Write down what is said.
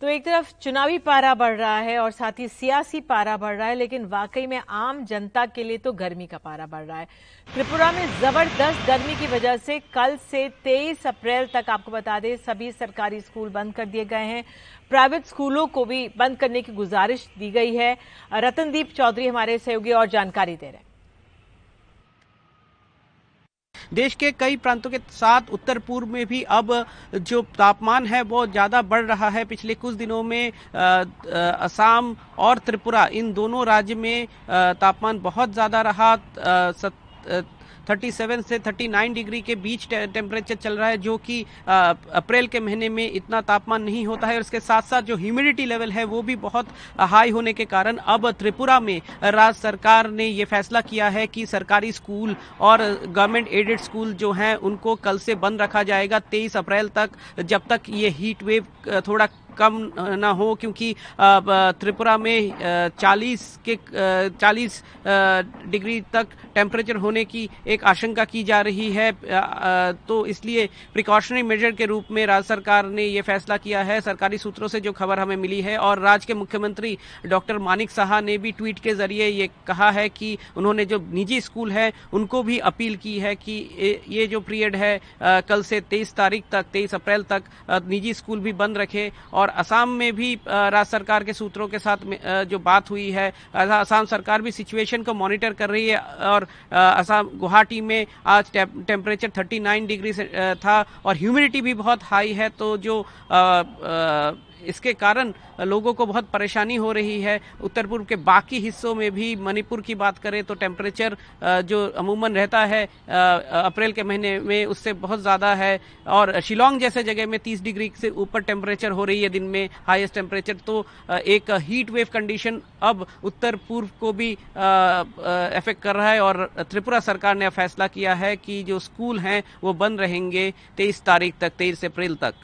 तो एक तरफ़ चुनावी पारा बढ़ रहा है और साथ ही सियासी पारा बढ़ रहा है, लेकिन वाकई में आम जनता के लिए तो गर्मी का पारा बढ़ रहा है। त्रिपुरा में ज़बरदस्त गर्मी की वजह से कल से 23 अप्रैल तक आपको बता दें, सभी सरकारी स्कूल बंद कर दिए गए हैं। प्राइवेट स्कूलों को भी बंद करने की गुजारिश दी गई है। रतनदीप चौधरी हमारे सहयोगी और जानकारी दे रहे हैं। देश के कई प्रांतों के साथ उत्तर पूर्व में भी अब जो तापमान है, वो ज़्यादा बढ़ रहा है। पिछले कुछ दिनों में असम और त्रिपुरा, इन दोनों राज्य में तापमान बहुत ज़्यादा रहा। 37 से 39 डिग्री के बीच टेम्परेचर चल रहा है, जो कि अप्रैल के महीने में इतना तापमान नहीं होता है। और इसके साथ साथ जो ह्यूमिडिटी लेवल है, वो भी बहुत हाई होने के कारण अब त्रिपुरा में राज्य सरकार ने ये फैसला किया है कि सरकारी स्कूल और गवर्नमेंट एडेड स्कूल जो हैं, उनको कल से बंद रखा जाएगा तेईस अप्रैल तक, जब तक ये हीट वेव थोड़ा कम ना हो, क्योंकि त्रिपुरा में 40 के 40 डिग्री तक टेम्परेचर होने की एक आशंका की जा रही है। तो इसलिए प्रिकॉशनरी मेजर के रूप में राज्य सरकार ने यह फैसला किया है। सरकारी सूत्रों से जो खबर हमें मिली है, और राज्य के मुख्यमंत्री डॉक्टर मानिक साहा ने भी ट्वीट के ज़रिए ये कहा है कि उन्होंने जो निजी स्कूल है, उनको भी अपील की है कि ये जो पीरियड है कल से तेईस तारीख तक, तेईस अप्रैल तक निजी स्कूल भी बंद रखे, और और असम में भी राज्य सरकार के सूत्रों के साथ जो बात हुई है असम सरकार भी सिचुएशन को मॉनिटर कर रही है और असम गुवाहाटी में आज टेम्परेचर 39 डिग्री था और ह्यूमिडिटी भी बहुत हाई है तो जो आ, आ, इसके कारण लोगों को बहुत परेशानी हो रही है। उत्तर पूर्व के बाकी हिस्सों में भी मणिपुर की बात करें तो टेम्परेचर जो अमूमन रहता है अप्रैल के महीने में उससे बहुत ज़्यादा है और शिलोंग जैसे जगह में 30 डिग्री से ऊपर टेम्परेचर हो रही है। दिन में हाईएस्ट टेम्परेचर तो एक हीट वेव कंडीशन अब उत्तर पूर्व को भी इफ़ेक्ट कर रहा है और त्रिपुरा सरकार ने फैसला किया है कि जो स्कूल हैं वो बंद रहेंगे तेईस तारीख तक, तेईस अप्रैल तक।